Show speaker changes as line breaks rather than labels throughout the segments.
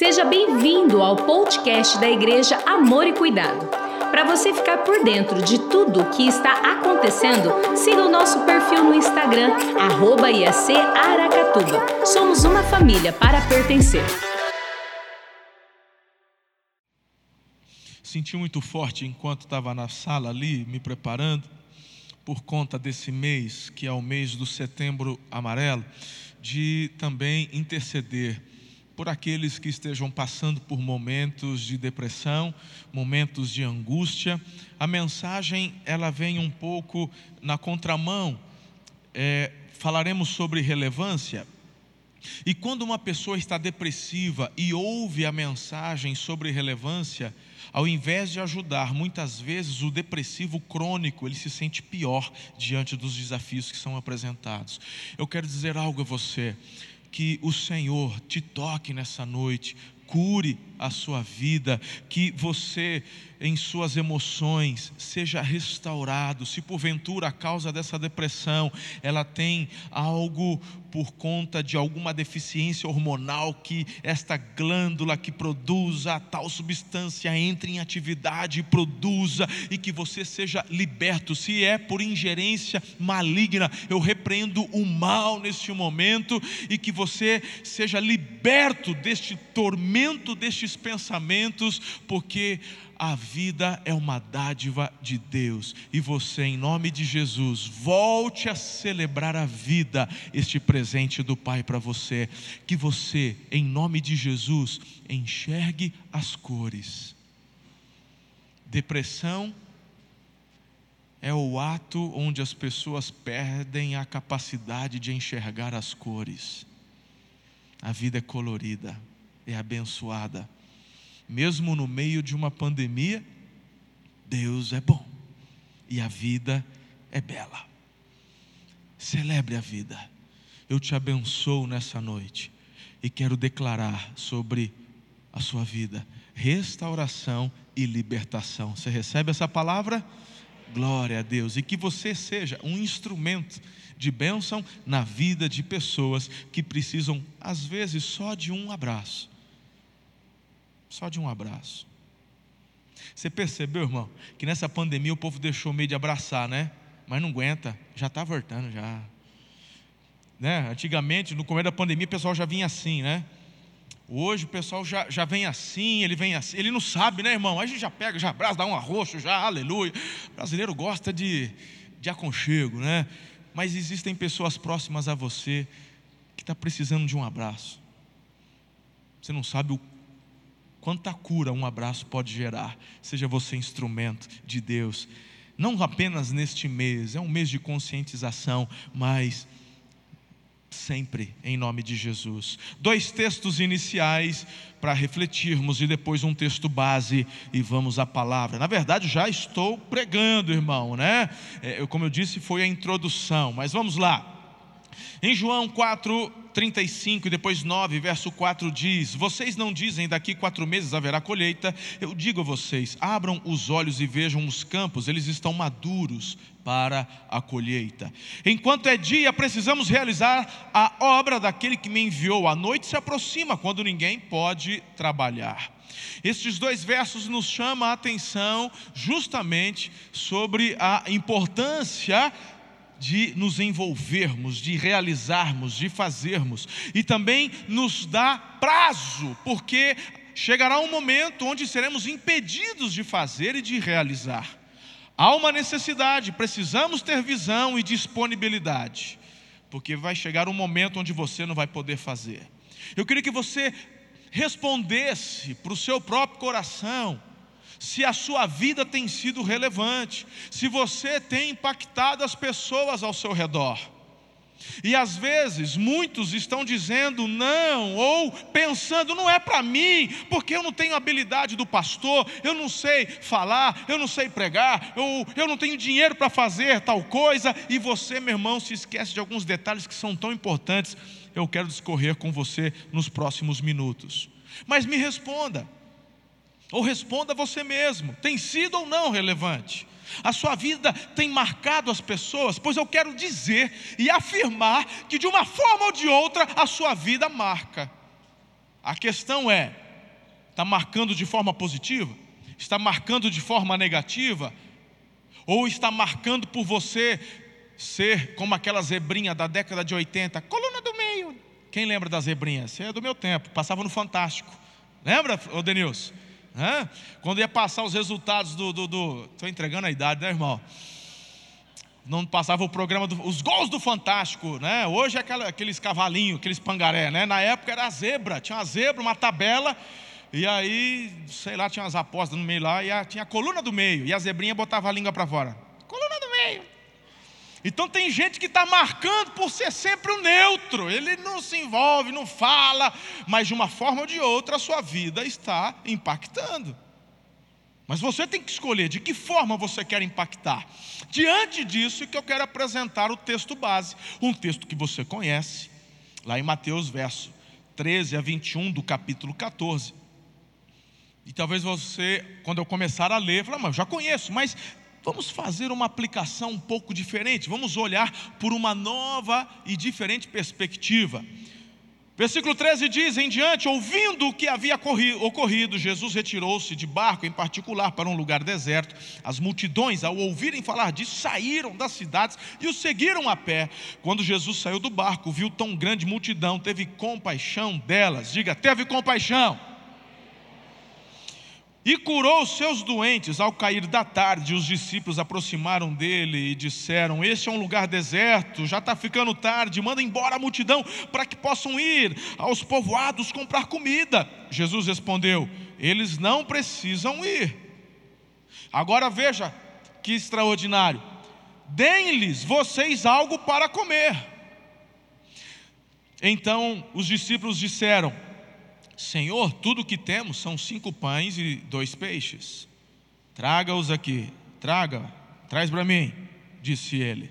Seja bem-vindo ao podcast da Igreja Amor e Cuidado. Para você ficar por dentro de tudo o que está acontecendo, siga o nosso perfil no Instagram, arroba IAC Aracatuba. Somos uma família para pertencer.
Senti muito forte enquanto estava na sala ali, me preparando, por conta desse mês, que é o mês do setembro amarelo, de também interceder por aqueles que estejam passando por momentos de depressão, momentos de angústia. A mensagem ela vem um pouco na contramão. É, falaremos sobre relevância. E quando uma pessoa está depressiva e ouve a mensagem sobre relevância, ao invés de ajudar, muitas vezes o depressivo crônico, ele se sente pior diante dos desafios que são apresentados. Eu quero dizer algo a você que o Senhor te toque nessa noite, cure a sua vida, que você, em suas emoções, seja restaurado. Se porventura a causa dessa depressão ela tem algo por conta de alguma deficiência hormonal, que esta glândula que produza a tal substância entre em atividade e produza, e que você seja liberto. Se é por ingerência maligna, eu repreendo o mal neste momento, e que você seja liberto deste tormento, deste esses pensamentos, porque a vida é uma dádiva de Deus e você, em nome de Jesus, volte a celebrar a vida, este presente do Pai para você. Que você, em nome de Jesus, enxergue as cores. Depressão é o ato onde as pessoas perdem a capacidade de enxergar as cores. A vida é colorida, é abençoada mesmo no meio de uma pandemia, Deus é bom e a vida é bela. Celebre a vida. Eu te abençoo nessa noite e quero declarar sobre a sua vida restauração e libertação. Você recebe essa palavra? Glória a Deus. E que você seja um instrumento de bênção na vida de pessoas que precisam, às vezes, só de um abraço só de um abraço. Você percebeu, irmão, que nessa pandemia o povo deixou meio de abraçar, né? Mas não aguenta, já está voltando já. Né? Antigamente, no começo da pandemia, o pessoal já vinha assim, né? Hoje o pessoal já, já vem assim, ele vem assim, ele não sabe, né, irmão? Aí a gente já pega, já abraça, dá um arroxo, já, aleluia. O brasileiro gosta de, de aconchego, né? Mas existem pessoas próximas a você que está precisando de um abraço. Você não sabe o Quanta cura um abraço pode gerar. Seja você instrumento de Deus. Não apenas neste mês, é um mês de conscientização, mas sempre em nome de Jesus. Dois textos iniciais para refletirmos e depois um texto base e vamos à palavra. Na verdade, já estou pregando, irmão, né? É, como eu disse, foi a introdução, mas vamos lá. Em João 4, 35 e depois 9, verso 4 diz: Vocês não dizem daqui quatro meses haverá colheita. Eu digo a vocês: abram os olhos e vejam os campos, eles estão maduros para a colheita. Enquanto é dia, precisamos realizar a obra daquele que me enviou. A noite se aproxima, quando ninguém pode trabalhar. Estes dois versos nos chamam a atenção justamente sobre a importância de nos envolvermos, de realizarmos, de fazermos, e também nos dá prazo, porque chegará um momento onde seremos impedidos de fazer e de realizar. Há uma necessidade, precisamos ter visão e disponibilidade, porque vai chegar um momento onde você não vai poder fazer. Eu queria que você respondesse para o seu próprio coração, se a sua vida tem sido relevante, se você tem impactado as pessoas ao seu redor. E às vezes muitos estão dizendo não, ou pensando, não é para mim, porque eu não tenho habilidade do pastor, eu não sei falar, eu não sei pregar, eu, eu não tenho dinheiro para fazer tal coisa, e você, meu irmão, se esquece de alguns detalhes que são tão importantes. Eu quero discorrer com você nos próximos minutos. Mas me responda, ou responda você mesmo: tem sido ou não relevante? A sua vida tem marcado as pessoas? Pois eu quero dizer e afirmar que de uma forma ou de outra a sua vida marca. A questão é: Está marcando de forma positiva? Está marcando de forma negativa? Ou está marcando por você ser como aquela zebrinha da década de 80, coluna do meio? Quem lembra da zebrinha? Você é do meu tempo, passava no Fantástico. Lembra, Denilson? Quando ia passar os resultados do. Estou do, do... entregando a idade, né, irmão? Não passava o programa, do, os gols do Fantástico, né? Hoje é aquela, aqueles cavalinhos, aqueles pangaré, né? Na época era a zebra, tinha uma zebra, uma tabela, e aí, sei lá, tinha umas apostas no meio lá, e a, tinha a coluna do meio, e a zebrinha botava a língua para fora. Coluna do meio. Então tem gente que está marcando por ser sempre o neutro, ele não se envolve, não fala, mas de uma forma ou de outra a sua vida está impactando. Mas você tem que escolher de que forma você quer impactar. Diante disso, que eu quero apresentar o texto base, um texto que você conhece, lá em Mateus, verso 13 a 21 do capítulo 14. E talvez você, quando eu começar a ler, fale, mas eu já conheço, mas Vamos fazer uma aplicação um pouco diferente, vamos olhar por uma nova e diferente perspectiva. Versículo 13 diz: Em diante, ouvindo o que havia ocorrido, Jesus retirou-se de barco, em particular, para um lugar deserto. As multidões, ao ouvirem falar disso, saíram das cidades e o seguiram a pé. Quando Jesus saiu do barco, viu tão grande multidão, teve compaixão delas. Diga, teve compaixão e curou os seus doentes. Ao cair da tarde, os discípulos aproximaram dele e disseram: Este é um lugar deserto, já está ficando tarde, manda embora a multidão para que possam ir aos povoados comprar comida. Jesus respondeu: Eles não precisam ir. Agora veja que extraordinário: deem-lhes vocês algo para comer. Então os discípulos disseram: Senhor, tudo que temos são cinco pães e dois peixes. Traga-os aqui, traga, traz para mim, disse ele.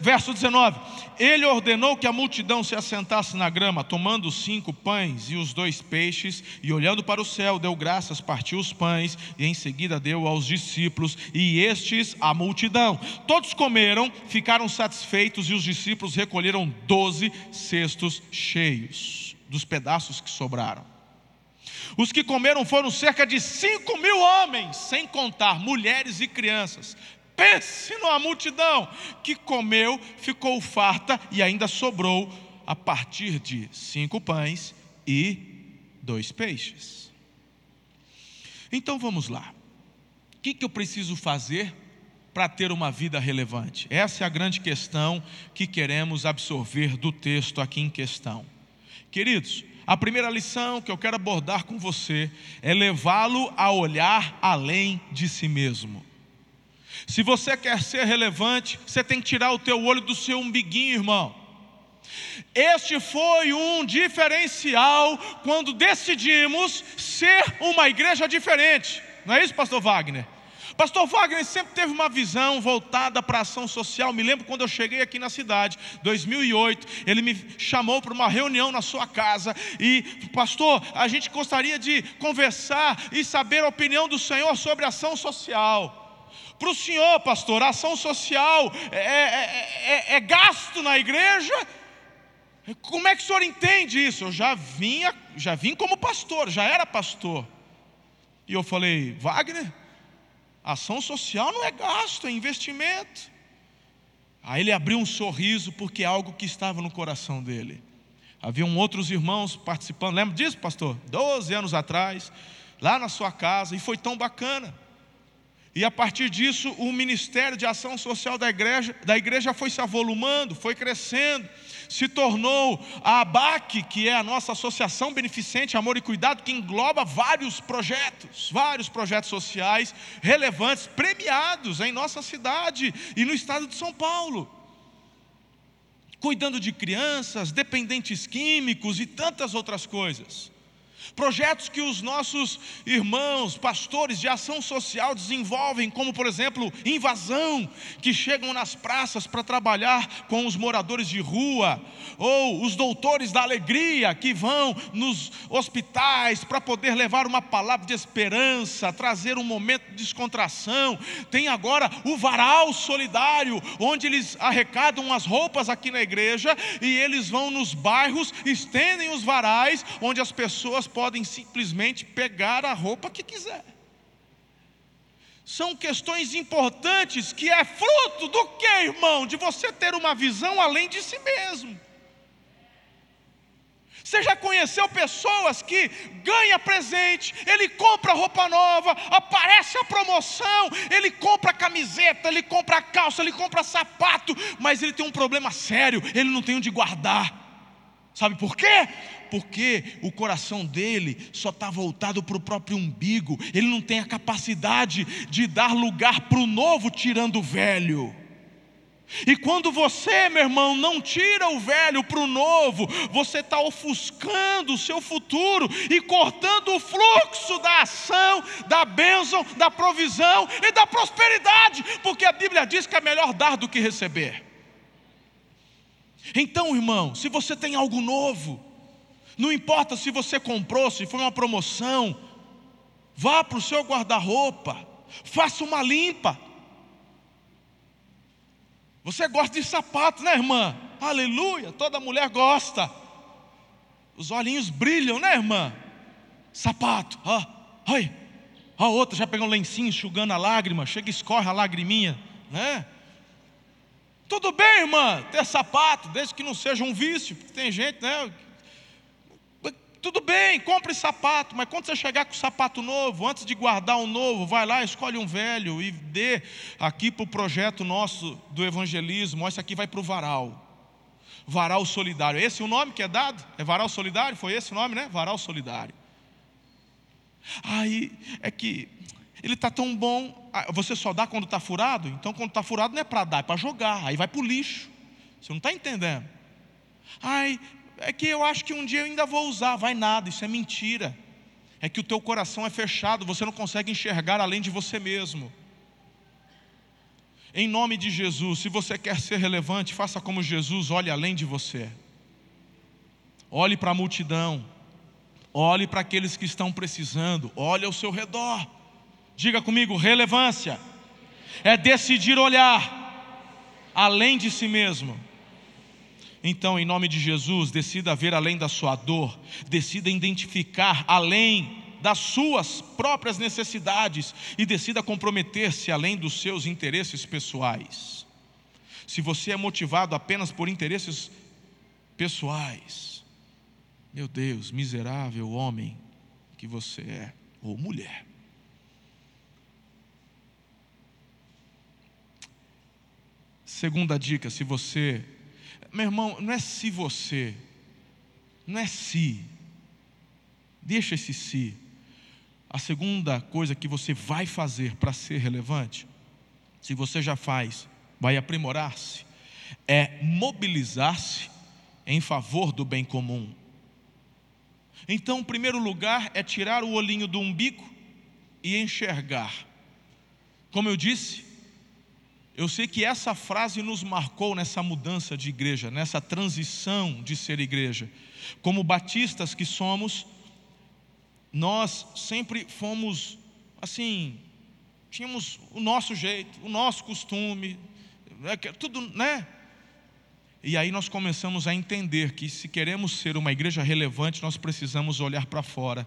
Verso 19: Ele ordenou que a multidão se assentasse na grama, tomando os cinco pães e os dois peixes, e olhando para o céu, deu graças, partiu os pães, e em seguida deu aos discípulos, e estes à multidão. Todos comeram, ficaram satisfeitos, e os discípulos recolheram doze cestos cheios dos pedaços que sobraram. Os que comeram foram cerca de cinco mil homens, sem contar mulheres e crianças. Pense numa multidão que comeu, ficou farta e ainda sobrou a partir de cinco pães e dois peixes. Então vamos lá. O que, que eu preciso fazer para ter uma vida relevante? Essa é a grande questão que queremos absorver do texto aqui em questão. Queridos, a primeira lição que eu quero abordar com você é levá-lo a olhar além de si mesmo. Se você quer ser relevante, você tem que tirar o teu olho do seu umbiguinho, irmão. Este foi um diferencial quando decidimos ser uma igreja diferente. Não é isso, pastor Wagner? Pastor Wagner sempre teve uma visão voltada para a ação social. Me lembro quando eu cheguei aqui na cidade, 2008, ele me chamou para uma reunião na sua casa e, pastor, a gente gostaria de conversar e saber a opinião do Senhor sobre ação social. Para o senhor, pastor, a ação social é, é, é, é gasto na igreja? Como é que o senhor entende isso? Eu já vinha, já vim como pastor, já era pastor. E eu falei, Wagner, Ação social não é gasto, é investimento. Aí ele abriu um sorriso porque é algo que estava no coração dele. Haviam outros irmãos participando, lembra disso, pastor? Doze anos atrás, lá na sua casa, e foi tão bacana. E a partir disso, o ministério de ação social da igreja, da igreja foi se avolumando, foi crescendo se tornou a ABAC, que é a nossa associação beneficente Amor e Cuidado, que engloba vários projetos, vários projetos sociais relevantes, premiados em nossa cidade e no estado de São Paulo. Cuidando de crianças, dependentes químicos e tantas outras coisas. Projetos que os nossos irmãos, pastores de ação social desenvolvem, como por exemplo, invasão, que chegam nas praças para trabalhar com os moradores de rua, ou os doutores da alegria, que vão nos hospitais para poder levar uma palavra de esperança, trazer um momento de descontração. Tem agora o varal solidário, onde eles arrecadam as roupas aqui na igreja e eles vão nos bairros, estendem os varais, onde as pessoas podem simplesmente pegar a roupa que quiser. São questões importantes que é fruto do que, irmão? De você ter uma visão além de si mesmo. Você já conheceu pessoas que ganha presente, ele compra roupa nova, aparece a promoção, ele compra camiseta, ele compra calça, ele compra sapato, mas ele tem um problema sério, ele não tem onde guardar. Sabe por quê? Porque o coração dele só está voltado para o próprio umbigo, ele não tem a capacidade de dar lugar para o novo tirando o velho. E quando você, meu irmão, não tira o velho para o novo, você está ofuscando o seu futuro e cortando o fluxo da ação, da bênção, da provisão e da prosperidade, porque a Bíblia diz que é melhor dar do que receber. Então, irmão, se você tem algo novo, não importa se você comprou, se foi uma promoção, vá para o seu guarda-roupa, faça uma limpa você gosta de sapato, né, irmã? Aleluia, toda mulher gosta. Os olhinhos brilham, né, irmã? Sapato, ó, oi. A outra já pegou um lencinho enxugando a lágrima, chega e escorre a lagriminha, né? Tudo bem, irmã, ter sapato, desde que não seja um vício, porque tem gente, né, tudo bem, compre sapato, mas quando você chegar com o sapato novo, antes de guardar um novo, vai lá, escolhe um velho e dê aqui para o projeto nosso do evangelismo. Esse aqui vai para o varal. Varal solidário. Esse é o nome que é dado? É varal solidário? Foi esse o nome, né? Varal solidário. Aí é que ele está tão bom. Ah, você só dá quando está furado? Então, quando está furado, não é para dar, é para jogar. Aí vai para o lixo. Você não está entendendo? Ai, é que eu acho que um dia eu ainda vou usar. Vai nada, isso é mentira. É que o teu coração é fechado, você não consegue enxergar além de você mesmo. Em nome de Jesus, se você quer ser relevante, faça como Jesus, olhe além de você. Olhe para a multidão, olhe para aqueles que estão precisando, olhe ao seu redor. Diga comigo, relevância é decidir olhar além de si mesmo. Então, em nome de Jesus, decida ver além da sua dor, decida identificar além das suas próprias necessidades e decida comprometer-se além dos seus interesses pessoais. Se você é motivado apenas por interesses pessoais, meu Deus, miserável homem que você é, ou mulher. Segunda dica: se você meu irmão, não é se você, não é se. Deixa esse se. A segunda coisa que você vai fazer para ser relevante, se você já faz, vai aprimorar-se, é mobilizar-se em favor do bem comum. Então, o primeiro lugar é tirar o olhinho do umbigo e enxergar. Como eu disse, eu sei que essa frase nos marcou nessa mudança de igreja, nessa transição de ser igreja. Como batistas que somos, nós sempre fomos assim, tínhamos o nosso jeito, o nosso costume, né, tudo, né? E aí nós começamos a entender que se queremos ser uma igreja relevante, nós precisamos olhar para fora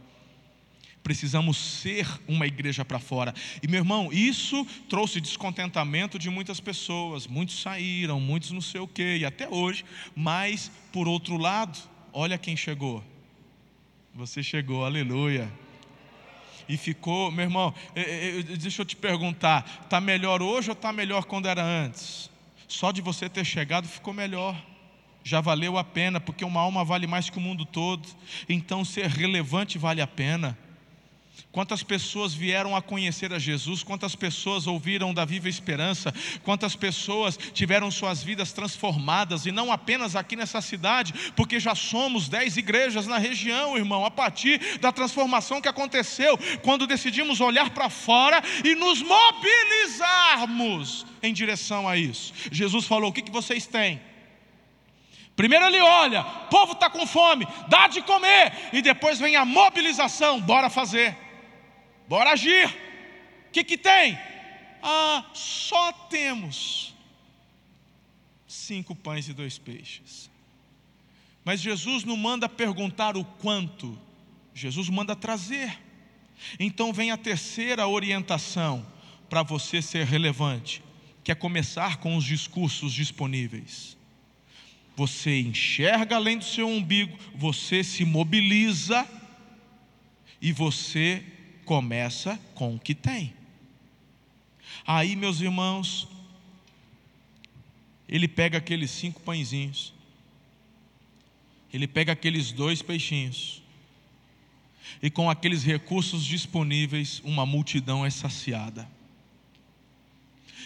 precisamos ser uma igreja para fora. E meu irmão, isso trouxe descontentamento de muitas pessoas, muitos saíram, muitos não sei o quê, e até hoje, mas por outro lado, olha quem chegou. Você chegou, aleluia. E ficou, meu irmão, deixa eu te perguntar, está melhor hoje ou está melhor quando era antes? Só de você ter chegado ficou melhor já valeu a pena, porque uma alma vale mais que o mundo todo. Então, ser relevante vale a pena. Quantas pessoas vieram a conhecer a Jesus, quantas pessoas ouviram da viva esperança, quantas pessoas tiveram suas vidas transformadas, e não apenas aqui nessa cidade, porque já somos dez igrejas na região, irmão, a partir da transformação que aconteceu, quando decidimos olhar para fora e nos mobilizarmos em direção a isso. Jesus falou: O que, que vocês têm? Primeiro ele olha, o povo está com fome, dá de comer, e depois vem a mobilização, bora fazer. Bora agir. O que, que tem? Ah, só temos cinco pães e dois peixes. Mas Jesus não manda perguntar o quanto, Jesus manda trazer. Então vem a terceira orientação para você ser relevante, que é começar com os discursos disponíveis. Você enxerga além do seu umbigo, você se mobiliza e você começa com o que tem. Aí, meus irmãos, ele pega aqueles cinco pãezinhos, ele pega aqueles dois peixinhos, e com aqueles recursos disponíveis, uma multidão é saciada.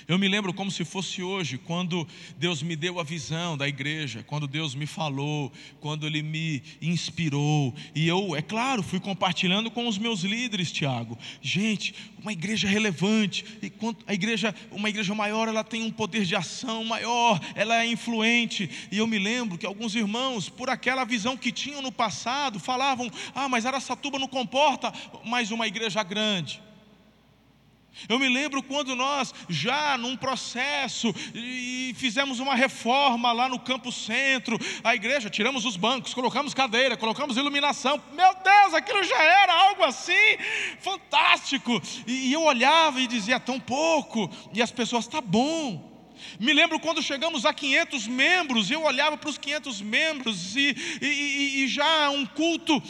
Eu me lembro como se fosse hoje, quando Deus me deu a visão da igreja, quando Deus me falou, quando Ele me inspirou. E eu, é claro, fui compartilhando com os meus líderes, Tiago. Gente, uma igreja relevante, e a igreja, uma igreja maior, ela tem um poder de ação maior, ela é influente. E eu me lembro que alguns irmãos, por aquela visão que tinham no passado, falavam: ah, mas Araçatuba não comporta mais uma igreja grande. Eu me lembro quando nós, já num processo, e fizemos uma reforma lá no Campo Centro, a igreja, tiramos os bancos, colocamos cadeira, colocamos iluminação. Meu Deus, aquilo já era algo assim fantástico. E eu olhava e dizia, tão pouco, e as pessoas, tá bom. Me lembro quando chegamos a 500 membros, eu olhava para os 500 membros e, e, e, já um culto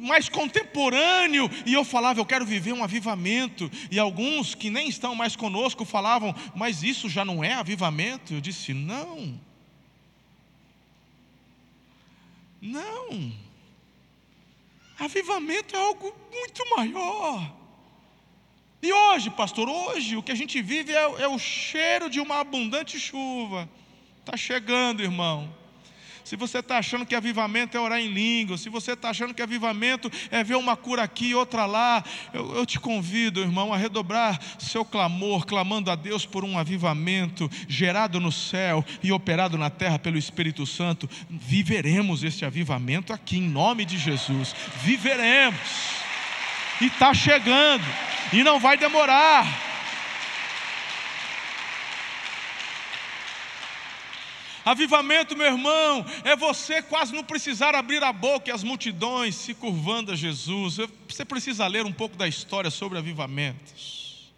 mais contemporâneo, e eu falava, eu quero viver um avivamento. E alguns que nem estão mais conosco falavam, mas isso já não é avivamento? Eu disse, não. Não. Avivamento é algo muito maior. E hoje, pastor, hoje o que a gente vive é, é o cheiro de uma abundante chuva. Está chegando, irmão. Se você está achando que avivamento é orar em língua, se você está achando que avivamento é ver uma cura aqui, outra lá, eu, eu, te convido, irmão, a redobrar seu clamor, clamando a Deus por um avivamento gerado no céu e operado na terra pelo Espírito Santo. Viveremos este avivamento aqui, em nome de Jesus. Viveremos. E está chegando e não vai demorar. Avivamento, meu irmão, é você quase não precisar abrir a boca e as multidões se curvando a Jesus. Você precisa ler um pouco da história sobre avivamentos.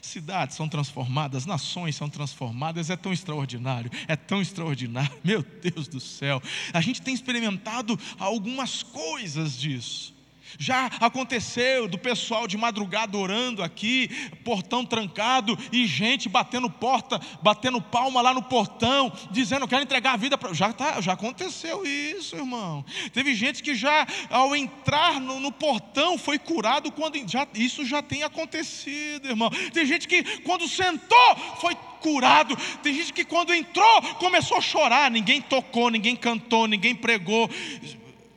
Cidades são transformadas, nações são transformadas, é tão extraordinário, é tão extraordinário, meu Deus do céu. A gente tem experimentado algumas coisas disso. Já aconteceu do pessoal de madrugada orando aqui, portão trancado e gente batendo porta, batendo palma lá no portão, dizendo: "Quero entregar a vida para". Já tá, já aconteceu isso, irmão. Teve gente que já ao entrar no, no portão foi curado quando já isso já tem acontecido, irmão. Tem gente que quando sentou foi curado. Tem gente que quando entrou começou a chorar, ninguém tocou, ninguém cantou, ninguém pregou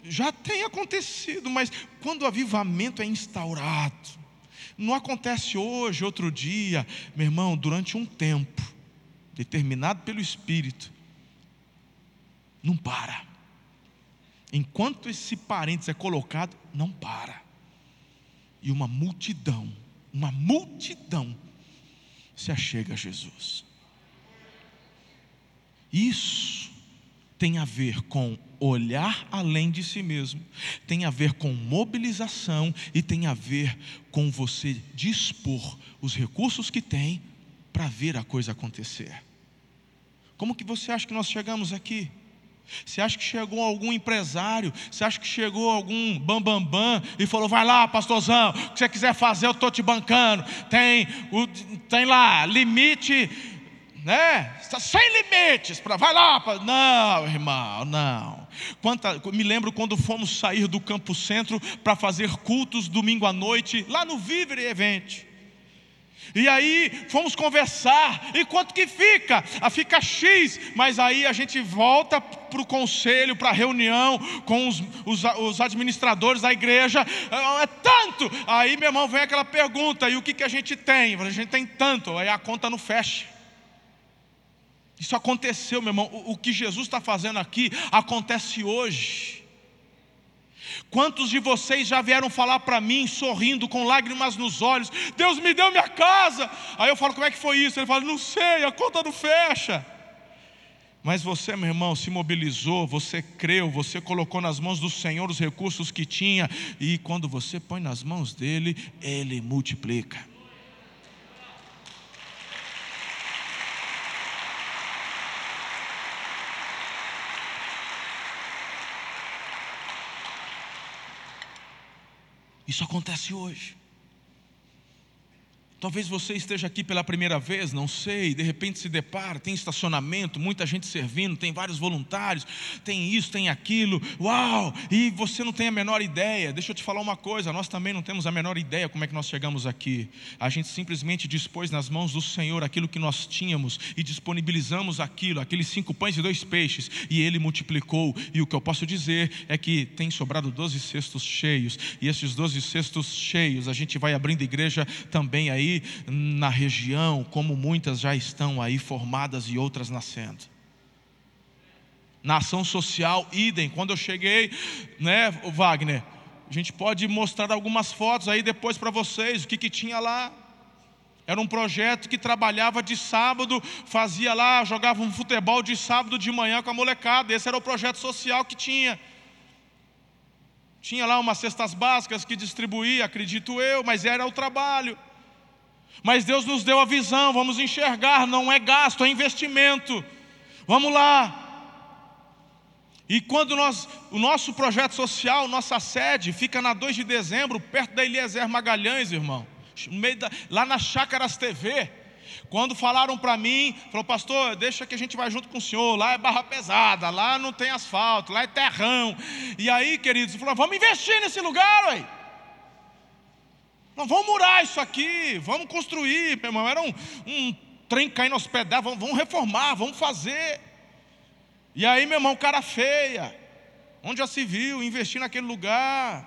já tem acontecido, mas quando o avivamento é instaurado, não acontece hoje, outro dia, meu irmão, durante um tempo, determinado pelo Espírito, não para. Enquanto esse parênteses é colocado, não para. E uma multidão, uma multidão se achega a Jesus. Isso tem a ver com olhar além de si mesmo, tem a ver com mobilização e tem a ver com você dispor os recursos que tem para ver a coisa acontecer. Como que você acha que nós chegamos aqui? Você acha que chegou algum empresário? Você acha que chegou algum bambambam bam, bam, e falou: vai lá, pastorzão, o que você quiser fazer, eu estou te bancando. Tem, o, tem lá, limite né? Sem limites para vai lá. Pra... Não, irmão, não. Quanta, me lembro quando fomos sair do Campo Centro para fazer cultos domingo à noite lá no Vivere Event. E aí fomos conversar, e quanto que fica? Ah, fica X, mas aí a gente volta para o conselho, para a reunião com os, os, os, administradores da igreja, ah, é tanto. Aí meu irmão vem aquela pergunta: e o que, que a gente tem? A gente tem tanto, aí a conta não fecha. Isso aconteceu, meu irmão. O, o que Jesus está fazendo aqui acontece hoje. Quantos de vocês já vieram falar para mim, sorrindo, com lágrimas nos olhos: Deus me deu minha casa. Aí eu falo: Como é que foi isso? Ele fala: Não sei, a conta não fecha. Mas você, meu irmão, se mobilizou, você creu, você colocou nas mãos do Senhor os recursos que tinha, e quando você põe nas mãos dele, ele multiplica. Isso acontece hoje. Talvez você esteja aqui pela primeira vez, não sei, de repente se depara, tem estacionamento, muita gente servindo, tem vários voluntários, tem isso, tem aquilo, uau! E você não tem a menor ideia. Deixa eu te falar uma coisa, nós também não temos a menor ideia como é que nós chegamos aqui. A gente simplesmente dispôs nas mãos do Senhor aquilo que nós tínhamos e disponibilizamos aquilo, aqueles cinco pães e dois peixes, e Ele multiplicou. E o que eu posso dizer é que tem sobrado doze cestos cheios, e esses doze cestos cheios a gente vai abrindo igreja também aí aí na região, como muitas já estão aí formadas e outras nascendo. Na ação social, idem. Quando eu cheguei, né, Wagner, a gente pode mostrar algumas fotos aí depois para vocês, o que, que tinha lá. Era um projeto que trabalhava de sábado, fazia lá, jogava um futebol de sábado de manhã com a molecada. Esse era o projeto social que tinha. Tinha lá umas cestas básicas que distribuía, acredito eu, mas era o trabalho. Mas Deus nos deu a visão, vamos enxergar, não é gasto, é investimento. Vamos lá. E quando nós, o nosso projeto social, nossa sede, fica na 2 de dezembro, perto da Eliezer Magalhães, irmão, da, lá na Chácaras TV. Quando falaram para mim, falou, pastor, deixa que a gente vai junto com o senhor, lá é barra pesada, lá não tem asfalto, lá é terrão. E aí, queridos, falou, vamos investir nesse lugar, ué. Não, vamos murar isso aqui, vamos construir, meu irmão. Era um, um trem caindo aos pedaços, vamos, vamos reformar, vamos fazer. E aí, meu irmão, cara feia. Onde já se viu investir naquele lugar?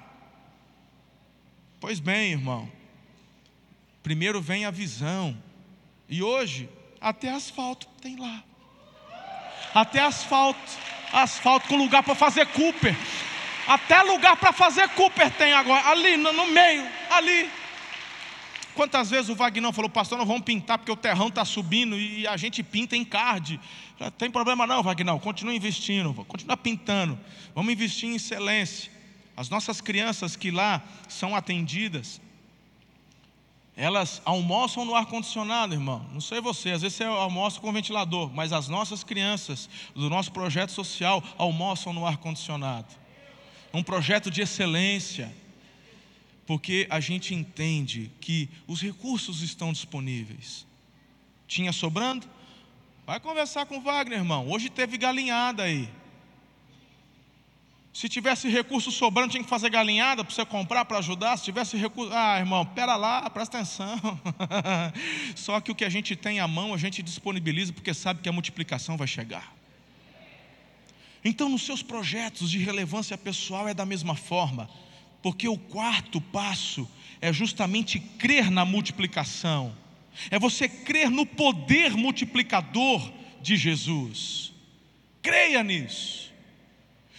Pois bem, irmão. Primeiro vem a visão. E hoje, até asfalto tem lá. Até asfalto. Asfalto com lugar para fazer Cooper. Até lugar para fazer Cooper tem agora. Ali no, no meio, ali. Quantas vezes o Vagnão falou, pastor, não vamos pintar porque o terrão está subindo e a gente pinta em card. Não tem problema não, Vagnão, continua investindo, continua pintando. Vamos investir em excelência. As nossas crianças que lá são atendidas, elas almoçam no ar-condicionado, irmão. Não sei você, às vezes você almoça com ventilador, mas as nossas crianças do nosso projeto social almoçam no ar-condicionado. Um projeto de excelência porque a gente entende que os recursos estão disponíveis. Tinha sobrando? Vai conversar com Wagner, irmão. Hoje teve galinhada aí. Se tivesse recurso sobrando, tinha que fazer galinhada para você comprar, para ajudar. Se tivesse recurso. Ah, irmão, pera lá, presta atenção. Só que o que a gente tem à mão, a gente disponibiliza, porque sabe que a multiplicação vai chegar. Então, nos seus projetos de relevância pessoal é da mesma forma. Porque o quarto passo é justamente crer na multiplicação, é você crer no poder multiplicador de Jesus. Creia nisso.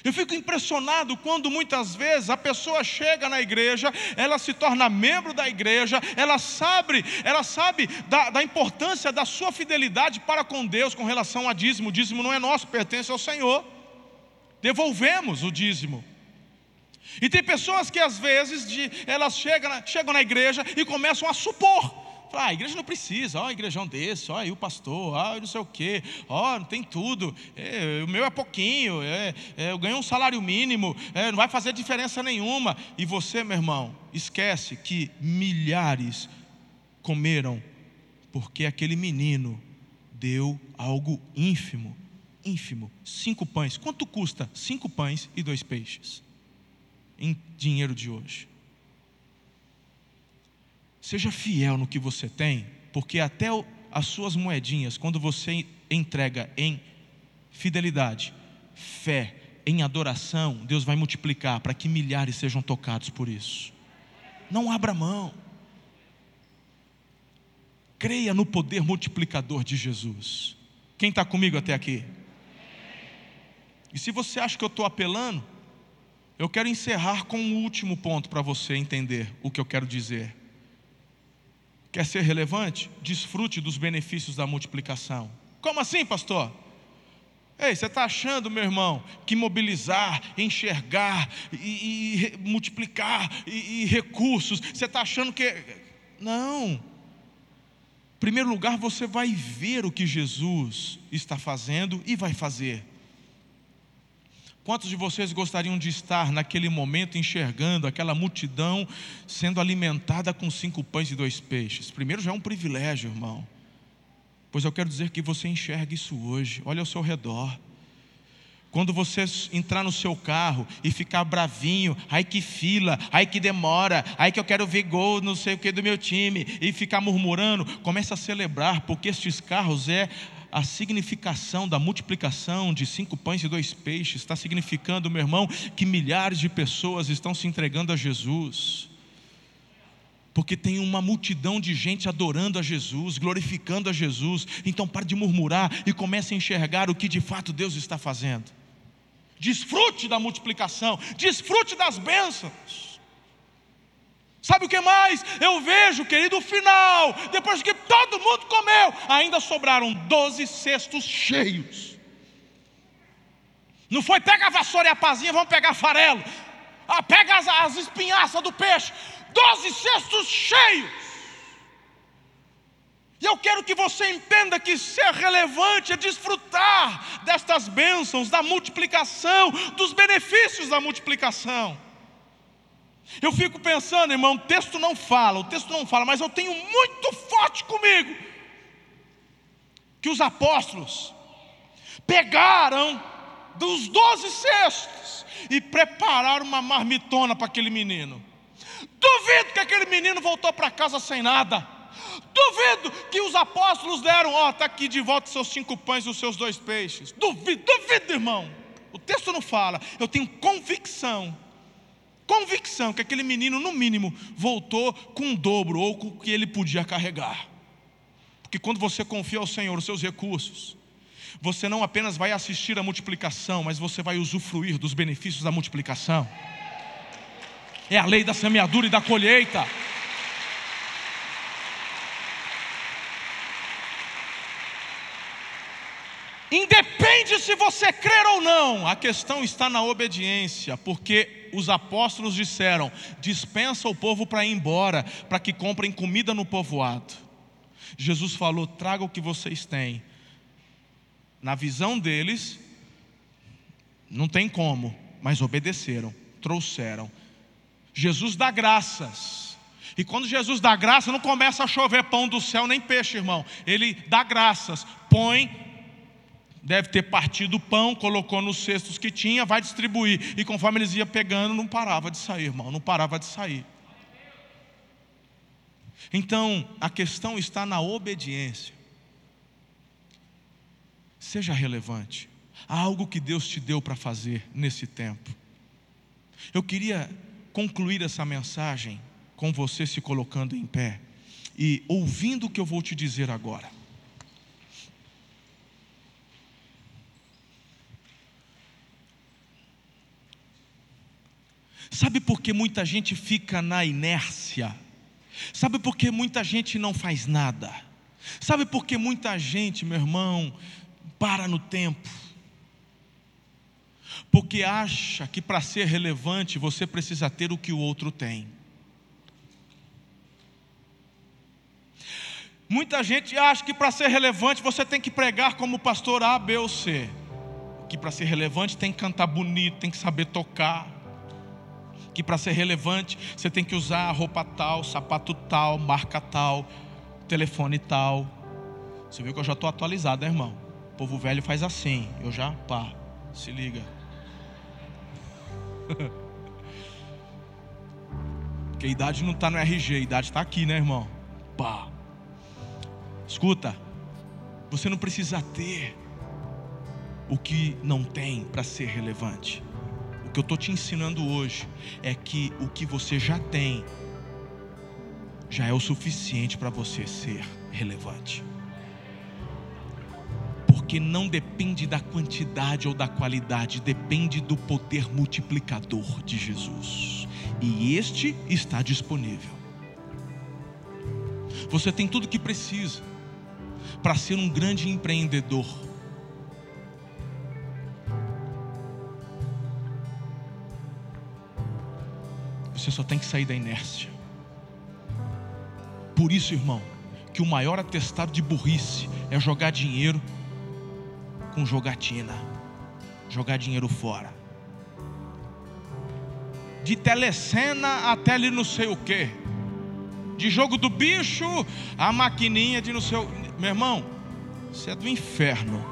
Eu fico impressionado quando muitas vezes a pessoa chega na igreja, ela se torna membro da igreja, ela sabe, ela sabe da, da, importância da sua fidelidade para com Deus com relação a dízimo. O dízimo não é nosso, pertence ao Senhor. Devolvemos o dízimo. E tem pessoas que às vezes de, elas chegam, chegam na igreja e começam a supor. Ah, a igreja não precisa, ó, a igrejão desse, ó, aí o pastor, ó, não sei o quê, ó, não tem tudo, é, o meu é pouquinho, é, é, eu ganho um salário mínimo, é, não vai fazer diferença nenhuma. E você, meu irmão, esquece que milhares comeram, porque aquele menino deu algo ínfimo, ínfimo, cinco pães. Quanto custa cinco pães e dois peixes? Em dinheiro de hoje. Seja fiel no que você tem, porque até as suas moedinhas, quando você entrega em fidelidade, fé, em adoração, Deus vai multiplicar para que milhares sejam tocados por isso. Não abra mão. Creia no poder multiplicador de Jesus. Quem está comigo até aqui? E se você acha que eu estou apelando, eu quero encerrar com um último ponto para você entender o que eu quero dizer. Quer ser relevante? Desfrute dos benefícios da multiplicação. Como assim, pastor? Ei, você está achando, meu irmão, que mobilizar, enxergar e, e multiplicar e, e recursos, você está achando que. Não. Em primeiro lugar, você vai ver o que Jesus está fazendo e vai fazer. Quantos de vocês gostariam de estar naquele momento enxergando aquela multidão sendo alimentada com cinco pães e dois peixes? Primeiro já é um privilégio, irmão. Pois eu quero dizer que você enxerga isso hoje, olha ao seu redor. Quando você entrar no seu carro e ficar bravinho, ai que fila, ai que demora, ai que eu quero ver gol, não sei o que do meu time, e ficar murmurando, comece a celebrar, porque estes carros é a significação da multiplicação de cinco pães e dois peixes, está significando, meu irmão, que milhares de pessoas estão se entregando a Jesus porque tem uma multidão de gente adorando a Jesus, glorificando a Jesus. Então pare de murmurar e comece a enxergar o que de fato Deus está fazendo. Desfrute da multiplicação, desfrute das bênçãos. Sabe o que mais? Eu vejo, querido, o final, depois que todo mundo comeu, ainda sobraram doze cestos cheios. Não foi pega a vassoura e a pazinha, vamos pegar farelo. Ah, pega as, as espinhaças do peixe doze cestos cheios. E eu quero que você entenda que ser relevante é desfrutar destas bênçãos, da multiplicação, dos benefícios da multiplicação. Eu fico pensando, irmão, o texto não fala, o texto não fala, mas eu tenho muito forte comigo que os apóstolos pegaram dos doze cestos e prepararam uma marmitona para aquele menino. Duvido que aquele menino voltou para casa sem nada. Duvido que os apóstolos deram, ó, oh, está aqui de volta seus cinco pães e os seus dois peixes. Duvido, duvido, irmão. O texto não fala. Eu tenho convicção, convicção que aquele menino, no mínimo, voltou com o dobro ou com o que ele podia carregar. Porque quando você confia ao Senhor os seus recursos, você não apenas vai assistir a multiplicação, mas você vai usufruir dos benefícios da multiplicação é a lei da semeadura e da colheita. Independe se você crer ou não, a questão está na obediência, porque os apóstolos disseram: dispensa o povo para ir embora, para que comprem comida no povoado. Jesus falou: traga o que vocês têm. Na visão deles, não tem como, mas obedeceram, trouxeram. Jesus dá graças. E quando Jesus dá graça, não começa a chover pão do céu nem peixe, irmão. Ele dá graças, põe, deve ter partido o pão, colocou nos cestos que tinha, vai distribuir. E conforme eles iam pegando, não parava de sair, irmão, não parava de sair. Então, a questão está na obediência. Seja relevante. Há algo que Deus te deu para fazer nesse tempo. Eu queria concluir essa mensagem com você se colocando em pé e ouvindo o que eu vou te dizer agora. Sabe por que muita gente fica na inércia? Sabe por que muita gente não faz nada? Sabe por que muita gente, meu irmão, para no tempo? porque acha que para ser relevante você precisa ter o que o outro tem. Muita gente acha que para ser relevante você tem que pregar como pastor A, B ou C. Que para ser relevante tem que cantar bonito, tem que saber tocar. Que para ser relevante você tem que usar roupa tal, sapato tal, marca tal, telefone tal. Você viu que eu já estou atualizado, né, irmão? O povo velho faz assim, eu já, pá, se liga. Porque a idade não está no RG, a idade está aqui, né, irmão? Pá. Escuta, você não precisa ter o que não tem para ser relevante. O que eu estou te ensinando hoje é que o que você já tem já é o suficiente para você ser relevante porque não depende da quantidade ou da qualidade, depende do poder multiplicador de Jesus. E este está disponível. Você tem tudo o que precisa para ser um grande empreendedor. Você só tem que sair da inércia. Por isso, irmão, que o maior atestado de burrice é jogar dinheiro com jogatina, jogar dinheiro fora. De telecena até ali não sei o que, de jogo do bicho a maquininha de não sei o. Meu irmão, isso é do inferno.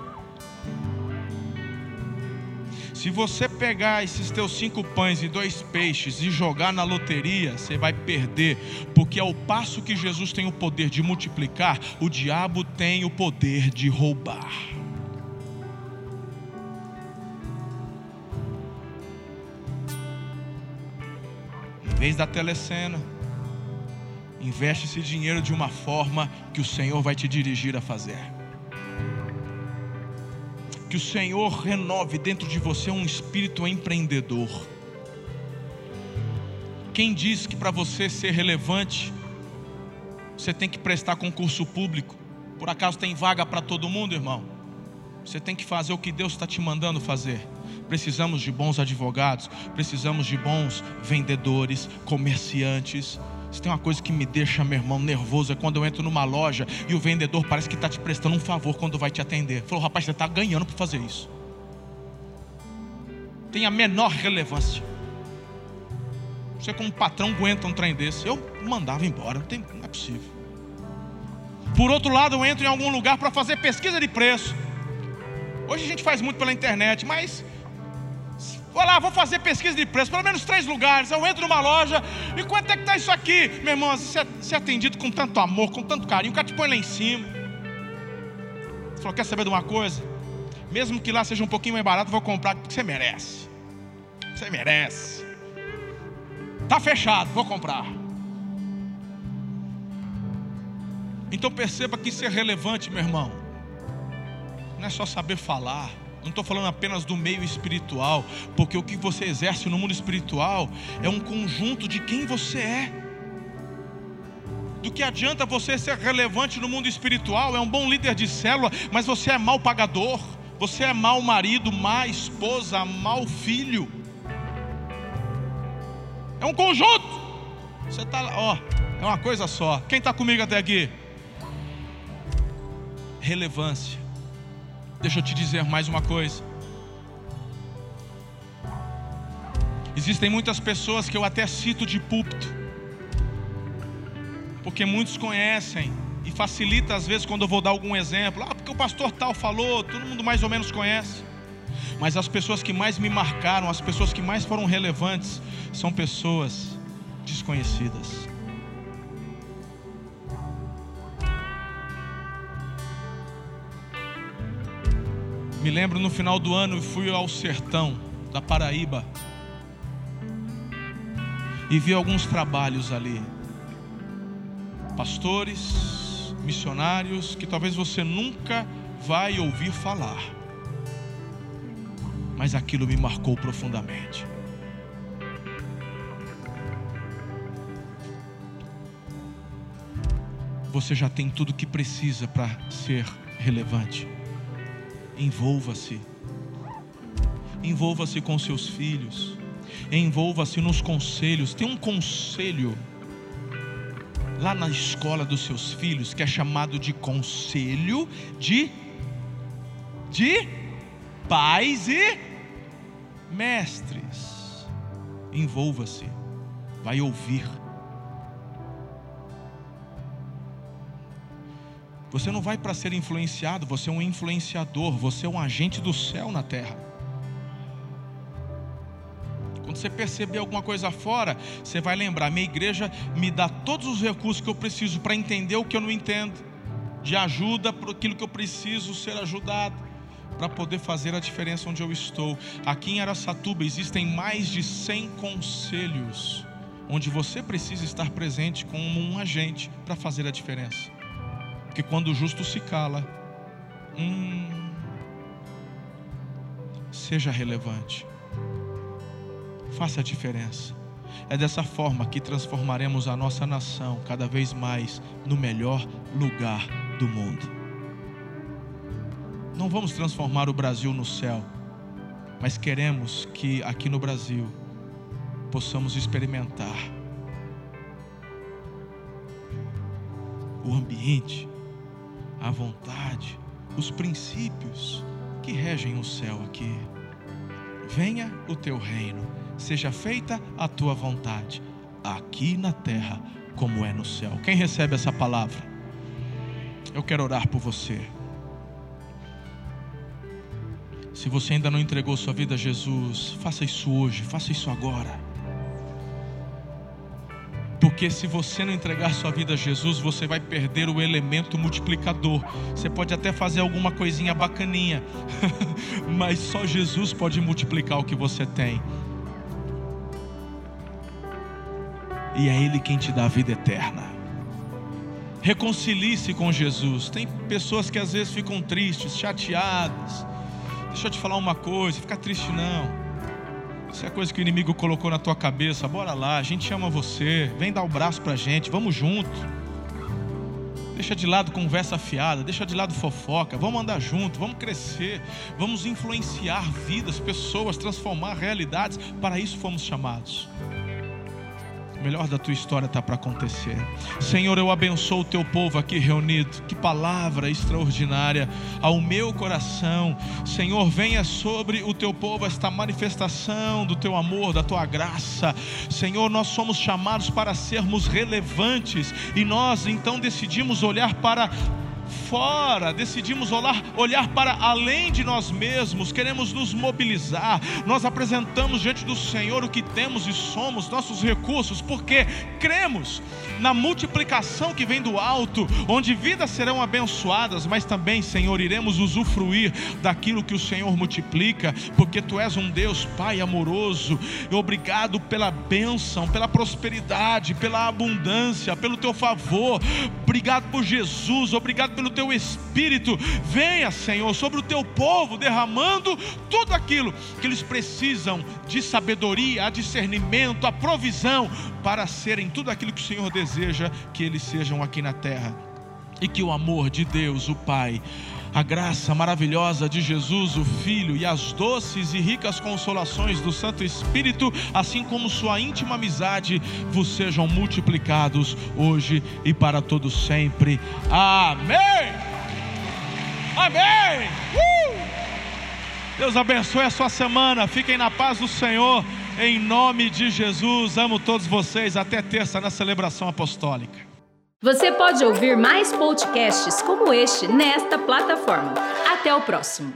Se você pegar esses teus cinco pães e dois peixes e jogar na loteria, você vai perder, porque ao passo que Jesus tem o poder de multiplicar, o diabo tem o poder de roubar. Em vez da telecena, investe esse dinheiro de uma forma que o Senhor vai te dirigir a fazer que o Senhor renove dentro de você um espírito empreendedor. Quem diz que para você ser relevante, você tem que prestar concurso público? Por acaso tem vaga para todo mundo, irmão? Você tem que fazer o que Deus está te mandando fazer. Precisamos de bons advogados, precisamos de bons vendedores, comerciantes, se tem uma coisa que me deixa, meu irmão, nervoso é quando eu entro numa loja e o vendedor parece que está te prestando um favor quando vai te atender. Falou, rapaz, você está ganhando por fazer isso. Tem a menor relevância. Você, como patrão, aguenta um trem desse. Eu mandava embora, não, tem, não é possível. Por outro lado, eu entro em algum lugar para fazer pesquisa de preço. Hoje a gente faz muito pela internet, mas Vou lá, vou fazer pesquisa de preço, pelo menos três lugares. Eu entro numa loja e quanto é que está isso aqui? Meu irmão, você é, é atendido com tanto amor, com tanto carinho, o cara te põe lá em cima. Você falou, quer saber de uma coisa? Mesmo que lá seja um pouquinho mais barato, vou comprar porque você merece. Você merece. Está fechado, vou comprar. Então perceba que isso é relevante, meu irmão. Não é só saber falar não estou falando apenas do meio espiritual, porque o que você exerce no mundo espiritual é um conjunto de quem você é. Do que adianta você ser relevante no mundo espiritual, é um bom líder de célula, mas você é mau pagador, você é mau marido, má esposa, mau filho. É um conjunto. Você está lá, ó, é uma coisa só. Quem está comigo até aqui? Relevância Deixa eu te dizer mais uma coisa. Existem muitas pessoas que eu até cito de púlpito, porque muitos conhecem e facilita às vezes quando eu vou dar algum exemplo. Ah, porque o pastor tal falou, todo mundo mais ou menos conhece. Mas as pessoas que mais me marcaram, as pessoas que mais foram relevantes, são pessoas desconhecidas. Me lembro no final do ano fui ao sertão da Paraíba e vi alguns trabalhos ali. Pastores, missionários que talvez você nunca vai ouvir falar. Mas aquilo me marcou profundamente. Você já tem tudo que precisa para ser relevante. Envolva-se. Envolva-se com seus filhos. Envolva-se nos conselhos. Tem um conselho lá na escola dos seus filhos que é chamado de conselho de de pais e mestres. Envolva-se. Vai ouvir Você não vai para ser influenciado, você é um influenciador, você é um agente do céu na terra. Quando você perceber alguma coisa fora, você vai lembrar: minha igreja me dá todos os recursos que eu preciso para entender o que eu não entendo, de ajuda para aquilo que eu preciso ser ajudado, para poder fazer a diferença onde eu estou. Aqui em Aracatuba existem mais de 100 conselhos, onde você precisa estar presente como um agente para fazer a diferença. Porque quando o justo se cala, hum, seja relevante, faça a diferença. É dessa forma que transformaremos a nossa nação cada vez mais no melhor lugar do mundo. Não vamos transformar o Brasil no céu, mas queremos que aqui no Brasil possamos experimentar o ambiente, a vontade, os princípios que regem o céu aqui. Venha o teu reino, seja feita a tua vontade, aqui na terra como é no céu. Quem recebe essa palavra? Eu quero orar por você. Se você ainda não entregou sua vida a Jesus, faça isso hoje, faça isso agora. Porque se você não entregar sua vida a Jesus, você vai perder o elemento multiplicador. Você pode até fazer alguma coisinha bacaninha, mas só Jesus pode multiplicar o que você tem. E é Ele quem te dá a vida eterna. Reconcilie-se com Jesus. Tem pessoas que às vezes ficam tristes, chateadas. Deixa eu te falar uma coisa, fica triste não. Isso é coisa que o inimigo colocou na tua cabeça. Bora lá, a gente ama você. Vem dar o braço pra gente, vamos junto. Deixa de lado conversa fiada, deixa de lado fofoca. Vamos andar junto, vamos crescer, vamos influenciar vidas, pessoas, transformar realidades. Para isso fomos chamados. O melhor da tua história está para acontecer. Senhor, eu abençoo o teu povo aqui reunido. Que palavra extraordinária ao meu coração. Senhor, venha sobre o teu povo esta manifestação do teu amor, da tua graça. Senhor, nós somos chamados para sermos relevantes e nós então decidimos olhar para fora, decidimos olhar, olhar para além de nós mesmos, queremos nos mobilizar. Nós apresentamos diante do Senhor o que temos e somos, nossos recursos, porque cremos na multiplicação que vem do alto, onde vidas serão abençoadas, mas também, Senhor, iremos usufruir daquilo que o Senhor multiplica, porque Tu és um Deus, Pai amoroso. E obrigado pela bênção, pela prosperidade, pela abundância, pelo Teu favor. Obrigado por Jesus, obrigado pelo Teu Espírito. Venha, Senhor, sobre o Teu povo, derramando tudo aquilo que eles precisam de sabedoria, a discernimento, a provisão para serem tudo aquilo que o Senhor deseja que eles sejam aqui na terra. E que o amor de Deus, o Pai, a graça maravilhosa de Jesus, o Filho, e as doces e ricas consolações do Santo Espírito, assim como sua íntima amizade, vos sejam multiplicados hoje e para todos sempre. Amém. Amém. Uh! Deus abençoe a sua semana. Fiquem na paz do Senhor. Em nome de Jesus, amo todos vocês. Até terça na celebração apostólica.
Você pode ouvir mais podcasts como este nesta plataforma. Até o próximo.